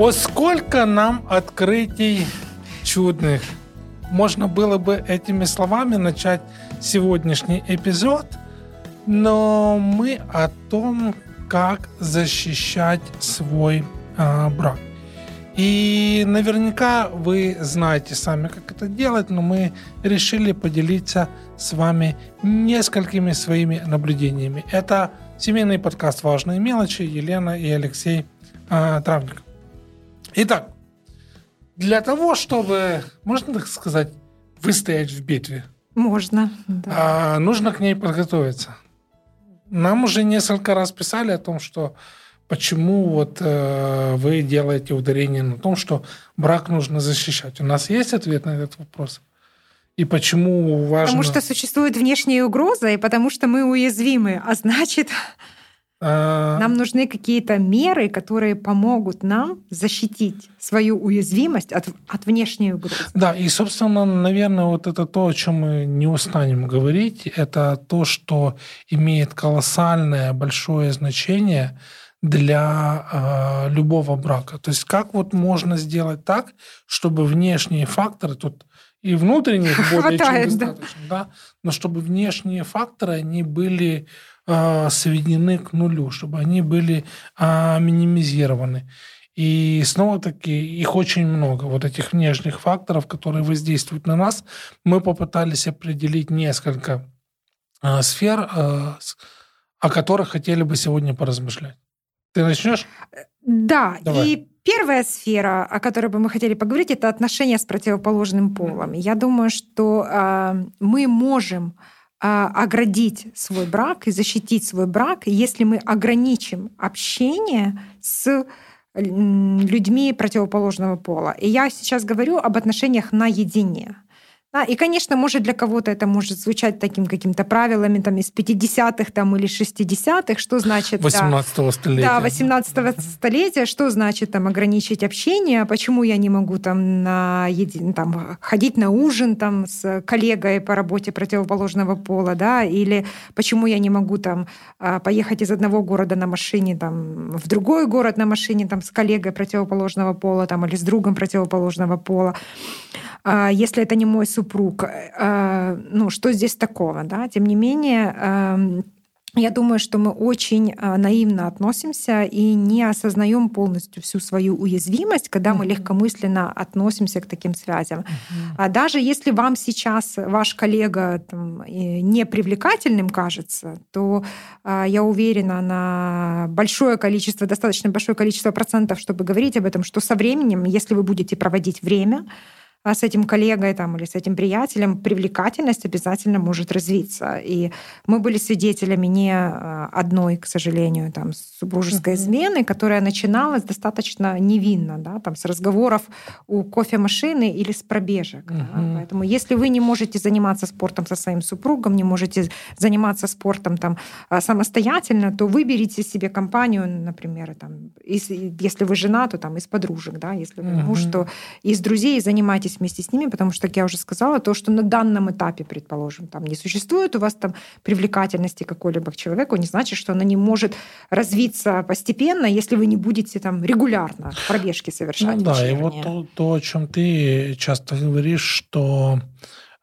О, сколько нам открытий чудных. Можно было бы этими словами начать сегодняшний эпизод, но мы о том, как защищать свой э, брак. И наверняка вы знаете сами, как это делать, но мы решили поделиться с вами несколькими своими наблюдениями. Это семейный подкаст «Важные мелочи» Елена и Алексей э, Травников. Итак, для того, чтобы, можно так сказать, выстоять в битве, можно, да. а, нужно к ней подготовиться. Нам уже несколько раз писали о том, что почему вот э, вы делаете ударение на том, что брак нужно защищать. У нас есть ответ на этот вопрос? И почему важно... Потому что существует внешняя угроза, и потому что мы уязвимы. А значит. Нам нужны какие-то меры, которые помогут нам защитить свою уязвимость от, от внешней угрозы. Да, и, собственно, наверное, вот это то, о чем мы не устанем говорить, это то, что имеет колоссальное большое значение для э, любого брака. То есть как вот можно сделать так, чтобы внешние факторы тут и внутренних более Хватает, чем достаточно, да. да, но чтобы внешние факторы они были э, сведены к нулю, чтобы они были э, минимизированы. И снова-таки их очень много, вот этих внешних факторов, которые воздействуют на нас. Мы попытались определить несколько э, сфер, э, о которых хотели бы сегодня поразмышлять. Ты начнешь? Да, Давай. и первая сфера, о которой бы мы хотели поговорить, это отношения с противоположным полом. Я думаю, что э, мы можем а, оградить свой брак и защитить свой брак, если мы ограничим общение с людьми противоположного пола. И я сейчас говорю об отношениях наедине. Да, и, конечно, может для кого-то это может звучать таким каким-то правилами там, из 50-х там, или 60-х, что значит... 18-го да, столетия. Да, 18-го столетия, что значит там, ограничить общение, почему я не могу там, на, там, ходить на ужин там, с коллегой по работе противоположного пола, да, или почему я не могу там, а, поехать из одного города на машине там, в другой город на машине там, с коллегой противоположного пола там, или с другом противоположного пола. А, если это не мой супруг, э, ну что здесь такого, да? Тем не менее, эм, я думаю, что мы очень э, наивно относимся и не осознаем полностью всю свою уязвимость, когда мы легкомысленно относимся к таким связям. А даже если вам сейчас ваш коллега там, непривлекательным кажется, то э, я уверена на большое количество, достаточно большое количество процентов, чтобы говорить об этом, что со временем, если вы будете проводить время, а с этим коллегой там, или с этим приятелем, привлекательность обязательно может развиться. И мы были свидетелями не а, одной, к сожалению, там, супружеской uh-huh. измены, которая начиналась достаточно невинно, да, там, с разговоров у кофемашины или с пробежек. Uh-huh. Да. Поэтому если вы не можете заниматься спортом со своим супругом, не можете заниматься спортом там, а, самостоятельно, то выберите себе компанию, например, там, из, если вы жена, то там, из подружек, да, если вы uh-huh. муж, то из друзей занимайтесь находитесь вместе с ними, потому что, как я уже сказала, то, что на данном этапе, предположим, там не существует у вас там привлекательности какой-либо к человеку, не значит, что она не может развиться постепенно, если вы не будете там регулярно пробежки совершать. Ну, да, и вот то, то, о чем ты часто говоришь, что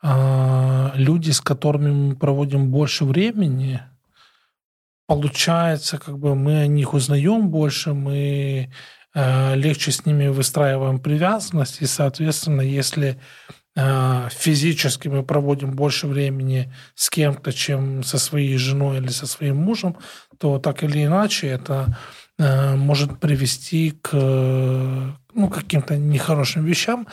э, люди, с которыми мы проводим больше времени, получается, как бы мы о них узнаем больше, мы легче с ними выстраиваем привязанность, и, соответственно, если э, физически мы проводим больше времени с кем-то, чем со своей женой или со своим мужем, то так или иначе это э, может привести к ну, каким-то нехорошим вещам.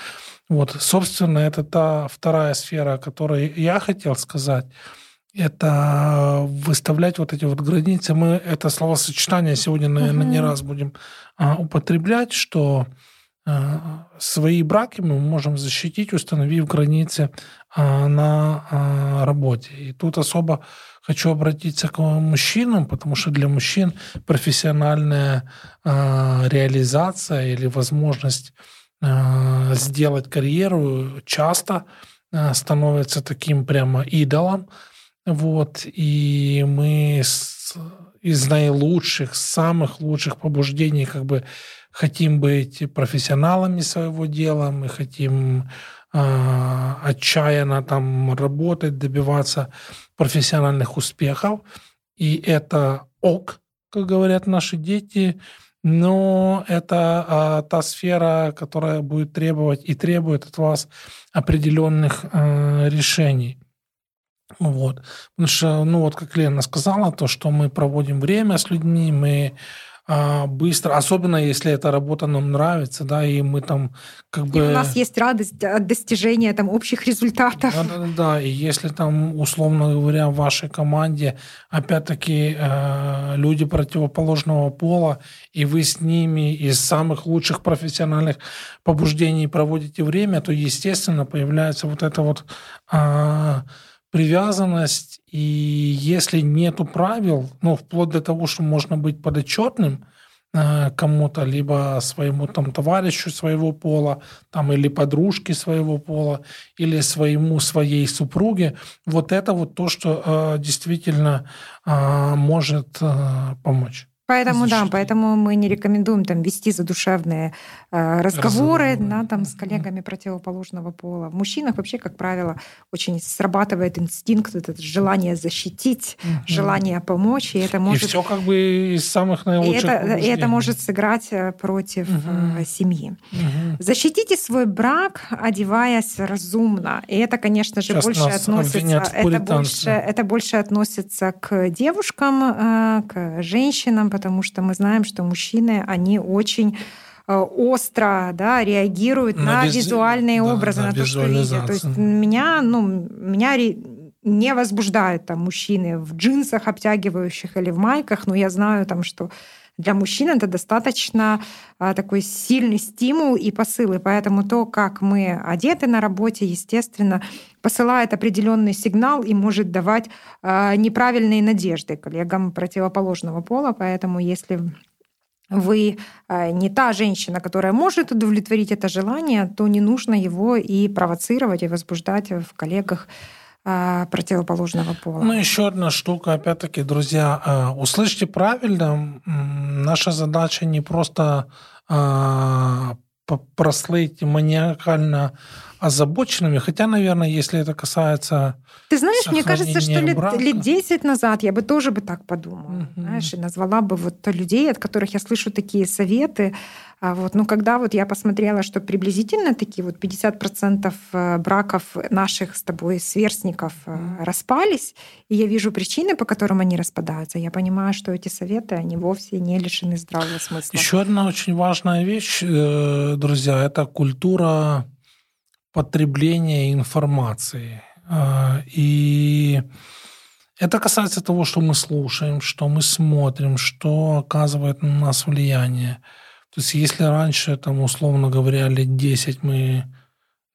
Вот, собственно, это та вторая сфера, о которой я хотел сказать это выставлять вот эти вот границы. Мы это словосочетание сегодня, наверное, угу. не раз будем а, употреблять, что а, свои браки мы можем защитить, установив границы а, на а, работе. И тут особо хочу обратиться к мужчинам, потому что для мужчин профессиональная а, реализация или возможность а, сделать карьеру часто а, становится таким прямо идолом, вот, и мы с, из наилучших, самых лучших побуждений как бы хотим быть профессионалами своего дела, мы хотим э, отчаянно там работать, добиваться профессиональных успехов. И это ок, как говорят наши дети, но это а, та сфера, которая будет требовать и требует от вас определенных а, решений. Вот. Потому что, ну вот как Лена сказала, то, что мы проводим время с людьми, мы а, быстро, особенно если эта работа нам нравится, да, и мы там как бы... И у нас есть радость от достижения там общих результатов. Да, да, да, и если там, условно говоря, в вашей команде, опять-таки, э, люди противоположного пола, и вы с ними из самых лучших профессиональных побуждений проводите время, то, естественно, появляется вот это вот э, привязанность, и если нету правил, ну, вплоть до того, что можно быть подотчетным э, кому-то, либо своему там товарищу своего пола, там, или подружке своего пола, или своему, своей супруге, вот это вот то, что э, действительно э, может э, помочь. Поэтому, да, поэтому мы не рекомендуем там вести задушевные разговоры да, там, с коллегами противоположного пола. В мужчинах вообще, как правило, очень срабатывает инстинкт, это желание защитить, угу. желание помочь, и это может... И все как бы из самых наилучших и это, и это может сыграть э, против угу. семьи. Угу. Защитите свой брак, одеваясь разумно. И это, конечно же, Сейчас больше относится... Это больше, это больше относится к девушкам, э, к женщинам, потому что мы знаем, что мужчины, они очень э, остро да, реагируют на, на виз... визуальные да, образы, да, на то, что видят. То есть меня, ну, меня не возбуждают там мужчины в джинсах обтягивающих или в майках, но я знаю там, что для мужчин это достаточно а, такой сильный стимул и посыл. И поэтому то, как мы одеты на работе, естественно, посылает определенный сигнал и может давать а, неправильные надежды коллегам противоположного пола. Поэтому если вы а, не та женщина, которая может удовлетворить это желание, то не нужно его и провоцировать, и возбуждать в коллегах а, противоположного пола. Ну, еще одна штука, опять-таки, друзья, а, услышьте правильно, наша задача не просто прослыть маниакально озабоченными, хотя, наверное, если это касается Ты знаешь, мне кажется, что лет, лет 10 назад я бы тоже бы так подумала, угу. знаешь, и назвала бы вот людей, от которых я слышу такие советы, а вот, ну, когда вот я посмотрела, что приблизительно такие вот 50% э, браков наших с тобой сверстников mm. распались, и я вижу причины, по которым они распадаются, я понимаю, что эти советы, они вовсе не лишены здравого смысла. Еще одна очень важная вещь, э, друзья, это культура потребления информации. И это касается того, что мы слушаем, что мы смотрим, что оказывает на нас влияние. То есть если раньше, там, условно говоря, лет 10 мы,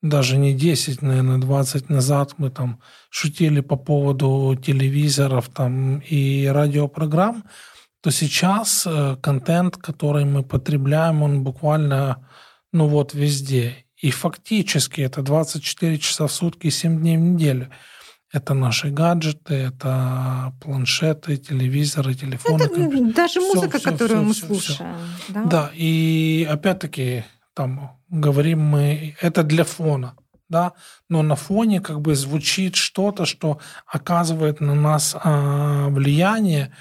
даже не 10, наверное, 20 назад мы там шутили по поводу телевизоров там, и радиопрограмм, то сейчас э, контент, который мы потребляем, он буквально, ну вот, везде. И фактически это 24 часа в сутки, 7 дней в неделю. Это наши гаджеты, это планшеты, телевизоры, телефоны. Это даже музыка, все, которую все, мы все, слушаем. Все. Да? да, и опять-таки там говорим мы, это для фона, да, но на фоне как бы звучит что-то, что оказывает на нас а, влияние,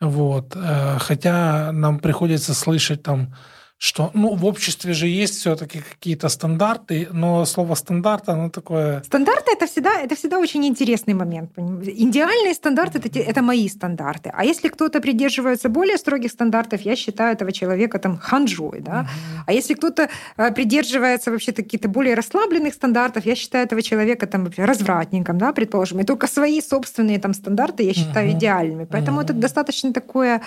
вот, а, хотя нам приходится слышать там что, ну, в обществе же есть все-таки какие-то стандарты, но слово стандарт, оно такое... Стандарты это всегда, это всегда очень интересный момент. Идеальные стандарты это, это мои стандарты. А если кто-то придерживается более строгих стандартов, я считаю этого человека там ханжой. Да? Угу. А если кто-то э, придерживается вообще каких-то более расслабленных стандартов, я считаю этого человека там развратником, да, предположим. И только свои собственные там стандарты я считаю угу. идеальными. Поэтому угу. это достаточно такое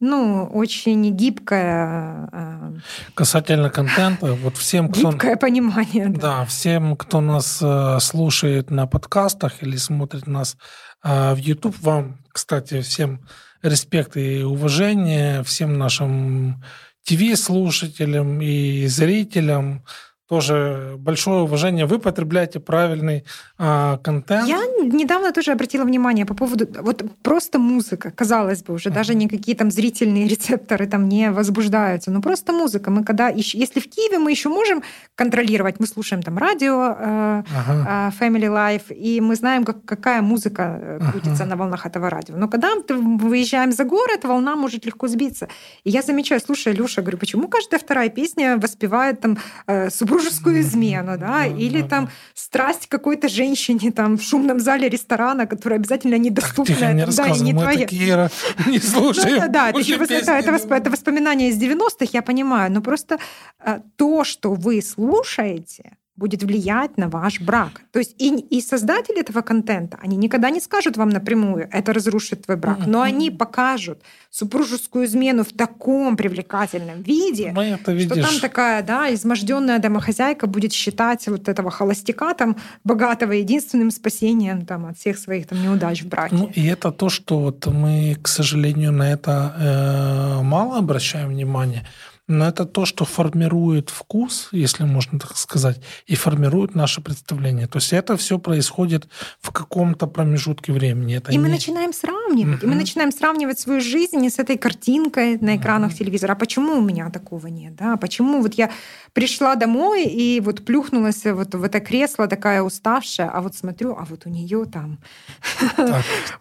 ну, очень гибкое. А, Касательно контента, вот всем, кто... Гибкое понимание. Да, да всем, кто нас э, слушает на подкастах или смотрит нас э, в YouTube, вам, кстати, всем респект и уважение, всем нашим ТВ-слушателям и зрителям. Тоже большое уважение. Вы потребляете правильный а, контент. Я недавно тоже обратила внимание по поводу вот просто музыка, казалось бы, уже uh-huh. даже никакие там зрительные рецепторы там не возбуждаются, но просто музыка. Мы когда если в Киеве мы еще можем контролировать, мы слушаем там радио, uh-huh. э, Family Life, и мы знаем, как, какая музыка э, крутится uh-huh. на волнах этого радио. Но когда мы выезжаем за город, волна может легко сбиться. И я замечаю, слушай, Леша, говорю, почему каждая вторая песня воспевает там э, супружескую измену, да, или там страсть какой-то женщине там в шумном зале ресторана, которая обязательно недоступна. Так, тихо, не да, не твоя. Такие не слушаем. Ну, да, это воспоминания из 90-х, я понимаю, но просто э, то, что вы слушаете, будет влиять на ваш брак. То есть и, и создатели этого контента, они никогда не скажут вам напрямую, это разрушит твой брак, но они покажут супружескую измену в таком привлекательном виде, ну, что там такая, да, изможденная домохозяйка будет считать вот этого холостяка там богатого единственным спасением там от всех своих там неудач в браке. Ну и это то, что вот мы, к сожалению, на это э, мало обращаем внимание но это то, что формирует вкус, если можно так сказать, и формирует наше представление. То есть это все происходит в каком-то промежутке времени. Это и не... мы начинаем сравнивать. Uh-huh. И мы начинаем сравнивать свою жизнь не с этой картинкой на экранах uh-huh. телевизора. А почему у меня такого нет? Да? Почему вот я пришла домой и вот плюхнулась вот в это кресло такая уставшая, а вот смотрю, а вот у нее там,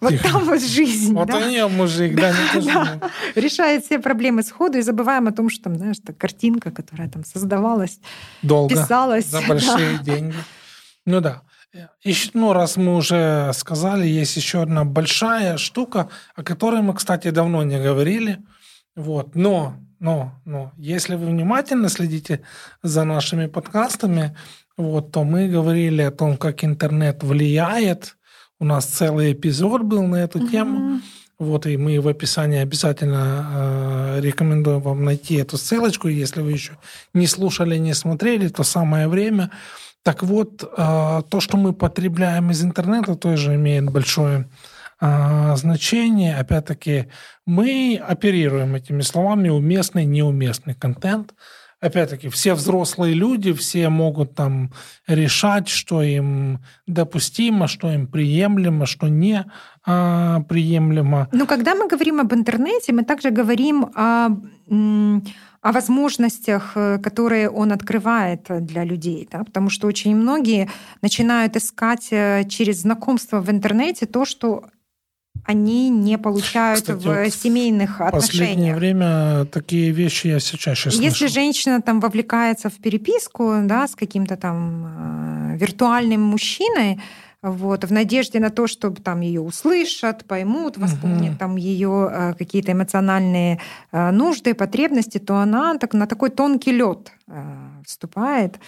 вот там вот жизнь. Вот у нее мужик, да, решает все проблемы сходу и забываем о том, что там, знаешь, это картинка, которая там создавалась, Долго, писалась. За большие деньги. Ну да. Еще, ну, раз мы уже сказали, есть еще одна большая штука, о которой мы, кстати, давно не говорили. Вот. Но но, но если вы внимательно следите за нашими подкастами, вот, то мы говорили о том, как интернет влияет. У нас целый эпизод был на эту mm-hmm. тему. Вот, и мы в описании обязательно э, рекомендуем вам найти эту ссылочку. Если вы еще не слушали, не смотрели, то самое время. Так вот, э, то, что мы потребляем из интернета, тоже имеет большое а, значение. Опять-таки, мы оперируем этими словами уместный, неуместный контент. Опять-таки, все взрослые люди, все могут там решать, что им допустимо, что им приемлемо, что не а, приемлемо. Но когда мы говорим об интернете, мы также говорим о о возможностях, э, которые он открывает для людей, да? потому что очень многие начинают искать э, через знакомство в интернете то, что они не получают Кстати, в вот семейных отношениях. В последнее время такие вещи я все чаще слышу. Если женщина там вовлекается в переписку да, с каким-то там э, виртуальным мужчиной, вот, в надежде на то, чтобы там ее услышат, поймут, воспомнят угу. там ее э, какие-то эмоциональные э, нужды, потребности, то она так, на такой тонкий лед вступает.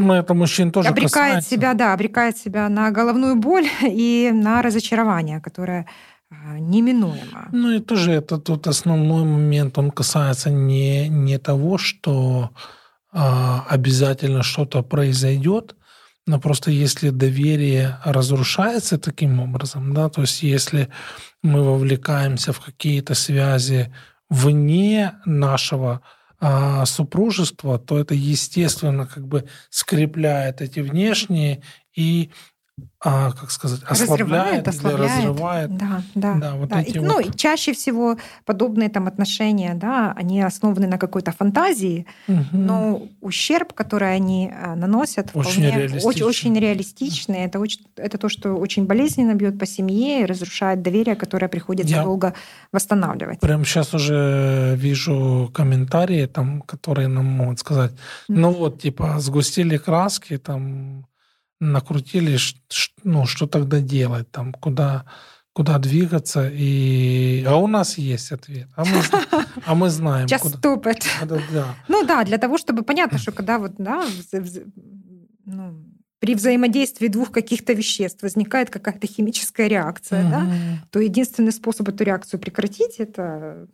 Но это мужчин тоже обрекает касается. себя, да, обрекает себя на головную боль и на разочарование, которое неминуемо. Ну и тоже это тут основной момент, он касается не, не того, что а, обязательно что-то произойдет, но просто если доверие разрушается таким образом, да, то есть если мы вовлекаемся в какие-то связи вне нашего а, супружества, то это естественно как бы скрепляет эти внешние и а, как сказать, ослабляет, ослабляет. разрывает. Да, да. да, вот да. Эти и, вот... Ну, чаще всего подобные там отношения, да, они основаны на какой-то фантазии, угу. но ущерб, который они а, наносят, очень вполне, реалистичный. Очень, очень реалистичный. Это, очень, это то, что очень болезненно бьет по семье и разрушает доверие, которое приходится Я долго восстанавливать. Прямо сейчас уже вижу комментарии, там, которые нам могут сказать, ну вот, типа, сгустили краски, там накрутили, ну, что тогда делать, там, куда, куда двигаться. И... А у нас есть ответ. А мы, а мы знаем. Just куда... stop it. Да, да. Ну да, для того, чтобы понятно, что когда вот, да, ну, при взаимодействии двух каких-то веществ возникает какая-то химическая реакция, угу. да, то единственный способ эту реакцию прекратить это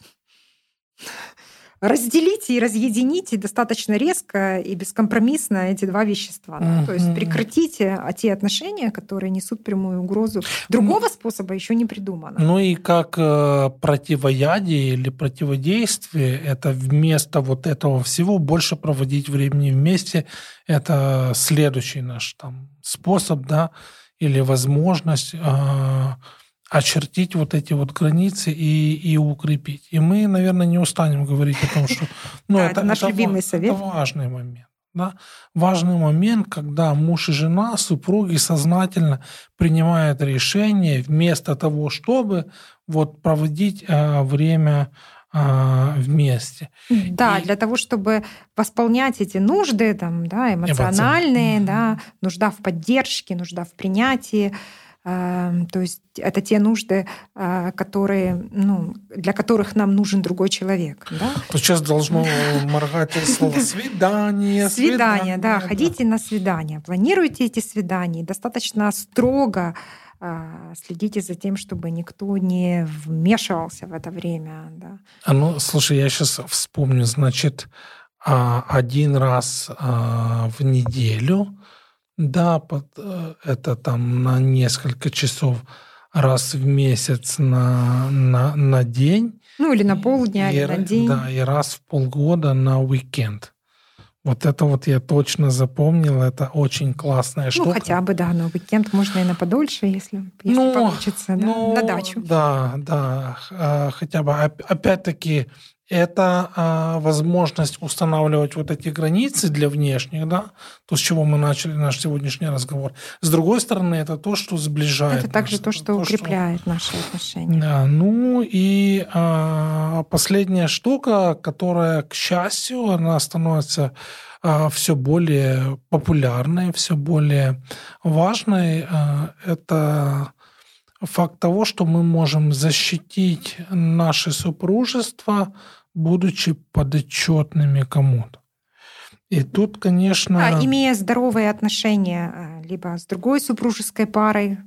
разделите и разъедините достаточно резко и бескомпромиссно эти два вещества. Да? То есть прекратите те отношения, которые несут прямую угрозу. Другого способа еще не придумано. Ну и как э, противоядие или противодействие, это вместо вот этого всего больше проводить времени вместе. Это следующий наш там способ, да, или возможность э, очертить вот эти вот границы и, и укрепить. И мы, наверное, не устанем говорить о том, что ну, это, наш любимый совет. Это важный момент. Да? Важный момент, когда муж и жена, супруги сознательно принимают решение вместо того, чтобы вот проводить э, время э, вместе. Да, и... для того, чтобы восполнять эти нужды, там, да, эмоциональные, да, нужда в поддержке, нужда в принятии, то есть это те нужды, э, которые, ну, для которых нам нужен другой человек. Да? То сейчас должно моргать слово «свидание». Свидание, да. Ходите на свидание, планируйте эти свидания. Достаточно строго э, следите за тем, чтобы никто не вмешивался в это время. Да. А ну, слушай, я сейчас вспомню, значит, а, один раз а, в неделю да, под, э, это там на несколько часов раз в месяц на, на, на день. Ну, или на полдня, и, или на день. Да, и раз в полгода на уикенд. Вот это вот я точно запомнил, это очень классная ну, штука. Ну, хотя бы, да, на уикенд можно и на подольше, если, если ну, получится, да, ну, на дачу. Да, да, а, хотя бы. Опять-таки, это а, возможность устанавливать вот эти границы для внешних, да, то, с чего мы начали наш сегодняшний разговор. С другой стороны, это то, что сближает. Это также то, что то, укрепляет что... наши отношения. Да, ну и а, последняя штука, которая, к счастью, она становится а, все более популярной, все более важной, а, это факт того, что мы можем защитить наше супружество, будучи подотчетными кому-то. И тут, конечно... А, имея здоровые отношения а, либо с другой супружеской парой,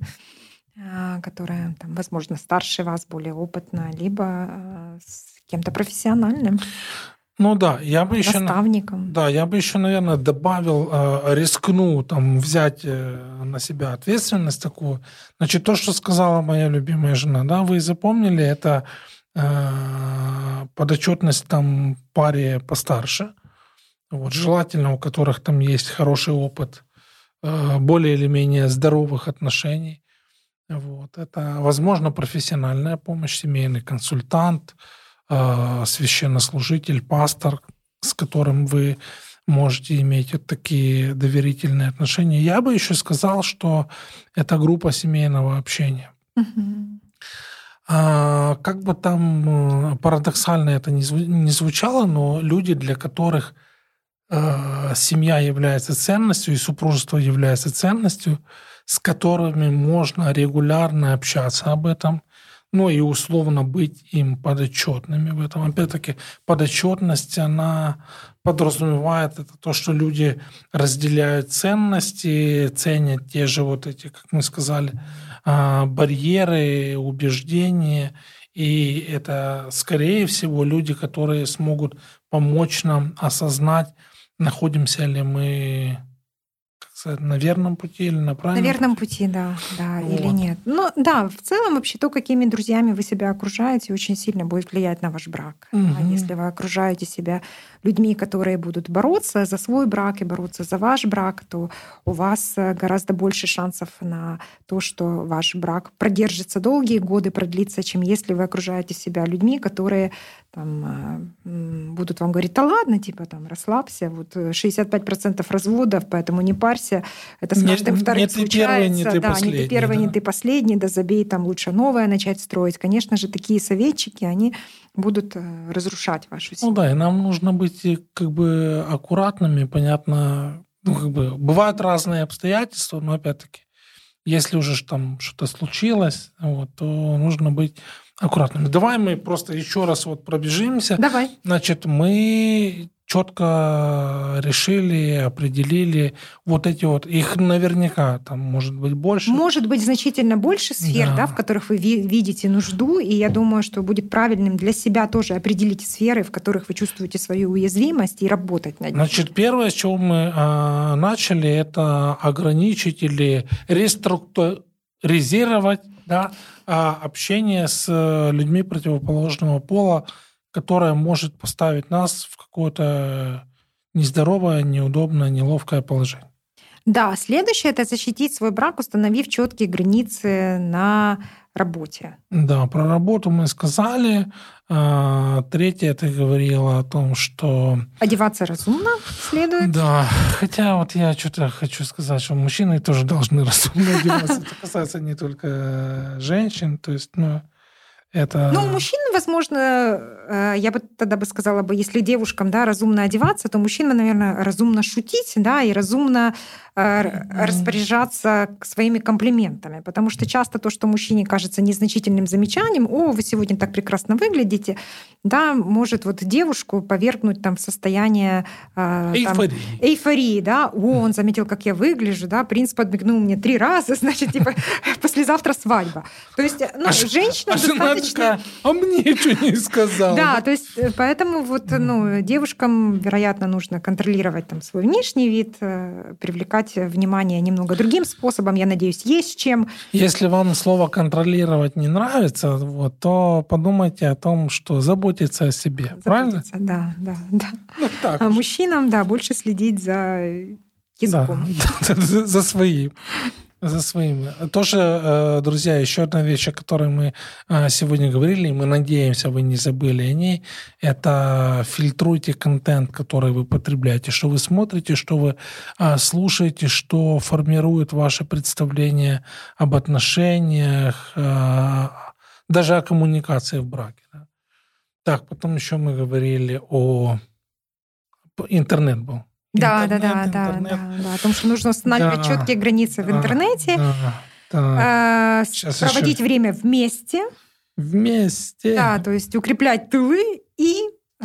а, которая, там, возможно, старше вас, более опытна, либо а, с кем-то профессиональным. Ну да, я бы еще... Наставником. Да, я бы еще, наверное, добавил, э, рискну там взять э, на себя ответственность такую. Значит, то, что сказала моя любимая жена, да, вы запомнили, это э, подотчетность там паре постарше, вот, желательно, у которых там есть хороший опыт более или менее здоровых отношений. Вот. Это, возможно, профессиональная помощь, семейный консультант – Э, священнослужитель, пастор, с которым вы можете иметь такие доверительные отношения. Я бы еще сказал, что это группа семейного общения. Угу. А, как бы там э, парадоксально это не звучало, но люди, для которых э, семья является ценностью и супружество является ценностью, с которыми можно регулярно общаться об этом, ну и условно быть им подотчетными в этом. Опять-таки, подотчетность, она подразумевает это то, что люди разделяют ценности, ценят те же вот эти, как мы сказали, а, барьеры, убеждения. И это, скорее всего, люди, которые смогут помочь нам осознать, находимся ли мы на верном пути или на правильном? На верном пути, да, да, вот. или нет. Ну да, в целом вообще то, какими друзьями вы себя окружаете, очень сильно будет влиять на ваш брак. Угу. А если вы окружаете себя людьми, которые будут бороться за свой брак и бороться за ваш брак, то у вас э, гораздо больше шансов на то, что ваш брак продержится долгие годы, продлится, чем если вы окружаете себя людьми, которые там, э, будут вам говорить, да ладно, типа там расслабься, вот 65% разводов, поэтому не парься, это с каждым не, вторым не случается. Ты первый, не ты да, последний, не ты первый, да. не ты последний, да забей, там лучше новое начать строить. Конечно же, такие советчики, они будут э, разрушать вашу семью. Ну да, и нам нужно быть э, как бы аккуратными, понятно, ну, как бы бывают разные обстоятельства, но опять-таки, если уже там что-то случилось, вот, то нужно быть аккуратными. Давай мы просто еще раз вот пробежимся. Давай. Значит, мы четко решили, определили вот эти вот, их наверняка там может быть больше. Может быть значительно больше сфер, да. Да, в которых вы видите нужду, и я думаю, что будет правильным для себя тоже определить сферы, в которых вы чувствуете свою уязвимость и работать над ней. Значит, первое, с чего мы а, начали, это ограничить или реструктуризировать да, а, общение с э, людьми противоположного пола, которая может поставить нас в какое-то нездоровое, неудобное, неловкое положение. Да, следующее это защитить свой брак, установив четкие границы на работе. Да, про работу мы сказали. А, третье, ты говорила о том, что... Одеваться разумно следует. Да, хотя вот я что-то хочу сказать, что мужчины тоже должны разумно одеваться. Это касается не только женщин, то есть, ну, это... Ну, у мужчин, возможно, э, я бы тогда бы сказала бы, если девушкам да, разумно одеваться, то мужчинам, наверное, разумно шутить, да, и разумно Э, распоряжаться своими комплиментами. Потому что часто то, что мужчине кажется незначительным замечанием, о, вы сегодня так прекрасно выглядите, да, может вот девушку повергнуть там в состояние э, эйфории. Там, эйфории, да, о, он заметил, как я выгляжу, да, принц подмигнул мне три раза, значит, типа, послезавтра свадьба. То есть, ну, а женщина а достаточно... а мне что не сказал? Да, то есть, э, поэтому вот, ну, девушкам, вероятно, нужно контролировать там свой внешний вид, привлекать привлекать внимание немного другим способом. Я надеюсь, есть чем. Если вам слово «контролировать» не нравится, вот, то подумайте о том, что заботиться о себе. Заботиться, правильно? Да, да, да. Ну, так. А мужчинам, да, больше следить за языком. Да, за своим за своими. Тоже, э, друзья, еще одна вещь, о которой мы э, сегодня говорили, и мы надеемся, вы не забыли о ней, это фильтруйте контент, который вы потребляете, что вы смотрите, что вы э, слушаете, что формирует ваше представление об отношениях, даже о коммуникации в браке. Так, потом еще мы говорили о... Интернет был. Да, интернет, да, да, интернет. да, да, о том, что нужно устанавливать да, четкие границы в интернете, да, да. Э, проводить еще. время вместе. Вместе. Да, то есть укреплять тылы и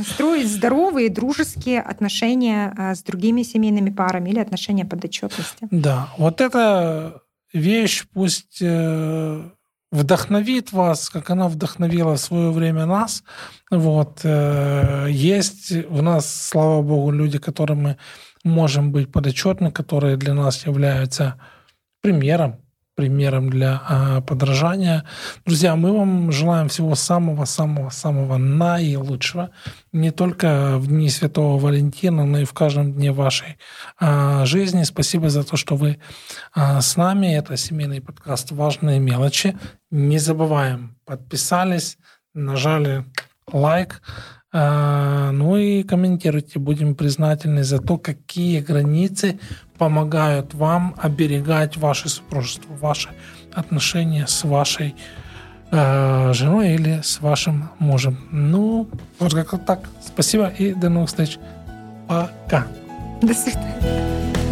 строить здоровые дружеские отношения а, с другими семейными парами или отношения подотчетности. Да, вот эта вещь пусть э, вдохновит вас, как она вдохновила в свое время нас. Вот. Э, есть у нас, слава богу, люди, которым мы можем быть подотчетны, которые для нас являются примером примером для а, подражания. Друзья, мы вам желаем всего самого-самого-самого наилучшего. Не только в Дни Святого Валентина, но и в каждом дне вашей а, жизни. Спасибо за то, что вы а, с нами. Это семейный подкаст «Важные мелочи». Не забываем, подписались, нажали лайк. А, ну и комментируйте, будем признательны за то, какие границы помогают вам оберегать ваше супружество, ваши отношения с вашей э, женой или с вашим мужем. Ну, вот как-то так. Спасибо и до новых встреч. Пока. До свидания.